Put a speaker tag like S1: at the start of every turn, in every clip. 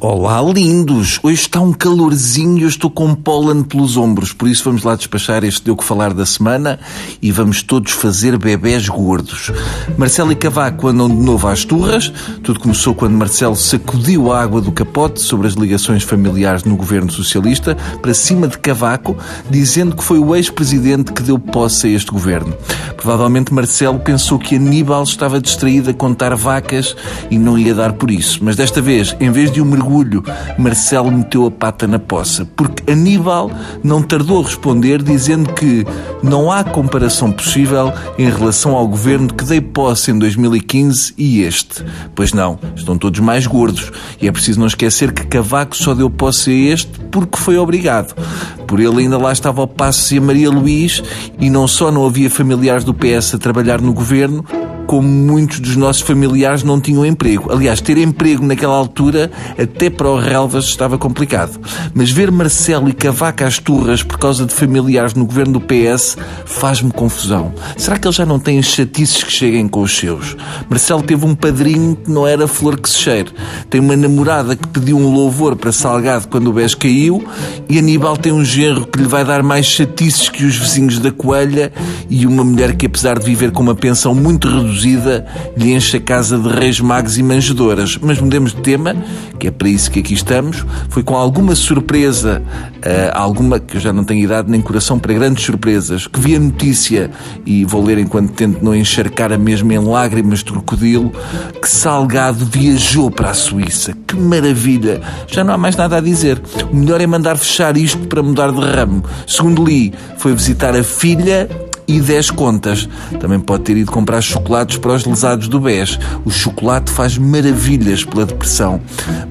S1: Olá, lindos! Hoje está um calorzinho eu estou com pólen pelos ombros, por isso vamos lá despachar este Deu que Falar da semana e vamos todos fazer bebés gordos. Marcelo e Cavaco andam de novo às turras. Tudo começou quando Marcelo sacudiu a água do capote sobre as ligações familiares no governo socialista para cima de Cavaco, dizendo que foi o ex-presidente que deu posse a este governo. Provavelmente Marcelo pensou que Aníbal estava distraído a contar vacas e não ia dar por isso. Mas desta vez, em vez de um mergulho Marcelo meteu a pata na poça, porque Aníbal não tardou a responder dizendo que não há comparação possível em relação ao governo que dei posse em 2015 e este. Pois não, estão todos mais gordos e é preciso não esquecer que Cavaco só deu posse a este porque foi obrigado. Por ele ainda lá estava o Passos e a Maria Luís e não só não havia familiares do PS a trabalhar no governo, como muitos dos nossos familiares não tinham emprego. Aliás, ter emprego naquela altura, até para o Relvas, estava complicado. Mas ver Marcelo e Cavaco às turras por causa de familiares no governo do PS faz-me confusão. Será que eles já não têm chatices que cheguem com os seus? Marcelo teve um padrinho que não era flor que se cheire. Tem uma namorada que pediu um louvor para Salgado quando o BES caiu e Aníbal tem um genro que lhe vai dar mais chatices que os vizinhos da Coelha e uma mulher que, apesar de viver com uma pensão muito reduzida, reduzida lhe enche a casa de reis magos e manjedoras. Mas mudemos de tema, que é para isso que aqui estamos. Foi com alguma surpresa, uh, alguma, que eu já não tenho idade nem coração para grandes surpresas, que vi a notícia, e vou ler enquanto tento não encharcar a mesma em lágrimas de crocodilo, que Salgado viajou para a Suíça. Que maravilha! Já não há mais nada a dizer. O melhor é mandar fechar isto para mudar de ramo. Segundo li, foi visitar a filha e 10 contas. Também pode ter ido comprar chocolates para os lesados do BES. O chocolate faz maravilhas pela depressão.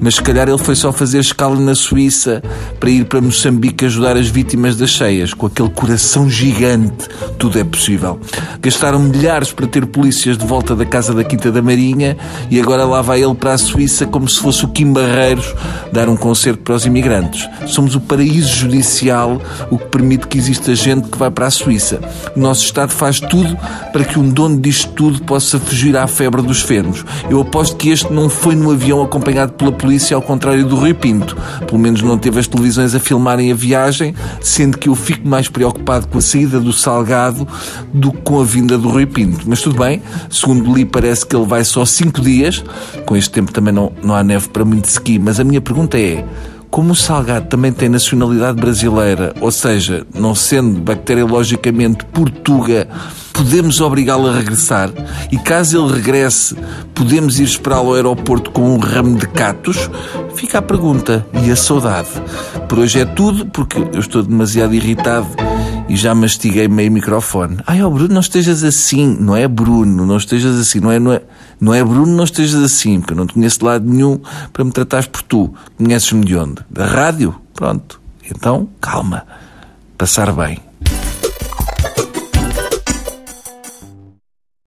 S1: Mas se calhar ele foi só fazer escala na Suíça para ir para Moçambique ajudar as vítimas das cheias. Com aquele coração gigante, tudo é possível. Gastaram milhares para ter polícias de volta da casa da Quinta da Marinha e agora lá vai ele para a Suíça como se fosse o Kim Barreiros dar um concerto para os imigrantes. Somos o paraíso judicial, o que permite que exista gente que vai para a Suíça nosso Estado faz tudo para que um dono disto tudo possa fugir à febre dos fermos. Eu aposto que este não foi no avião acompanhado pela polícia, ao contrário do Rui Pinto. Pelo menos não teve as televisões a filmarem a viagem, sendo que eu fico mais preocupado com a saída do Salgado do que com a vinda do Rui Pinto. Mas tudo bem, segundo li, parece que ele vai só cinco dias. Com este tempo também não, não há neve para muito ski, mas a minha pergunta é como o Salgado também tem nacionalidade brasileira, ou seja, não sendo bacteriologicamente portuga, podemos obrigá-lo a regressar? E caso ele regresse, podemos ir esperá-lo ao aeroporto com um ramo de catos? Fica a pergunta e a saudade. Por hoje é tudo, porque eu estou demasiado irritado e já mastiguei meio microfone. Ai, oh Bruno, não estejas assim. Não é Bruno, não estejas assim. Não é, não é, não é Bruno, não estejas assim, porque eu não te conheço de lado nenhum para me tratares por tu. Conheces-me de onde? Da rádio? Pronto. Então, calma. Passar bem.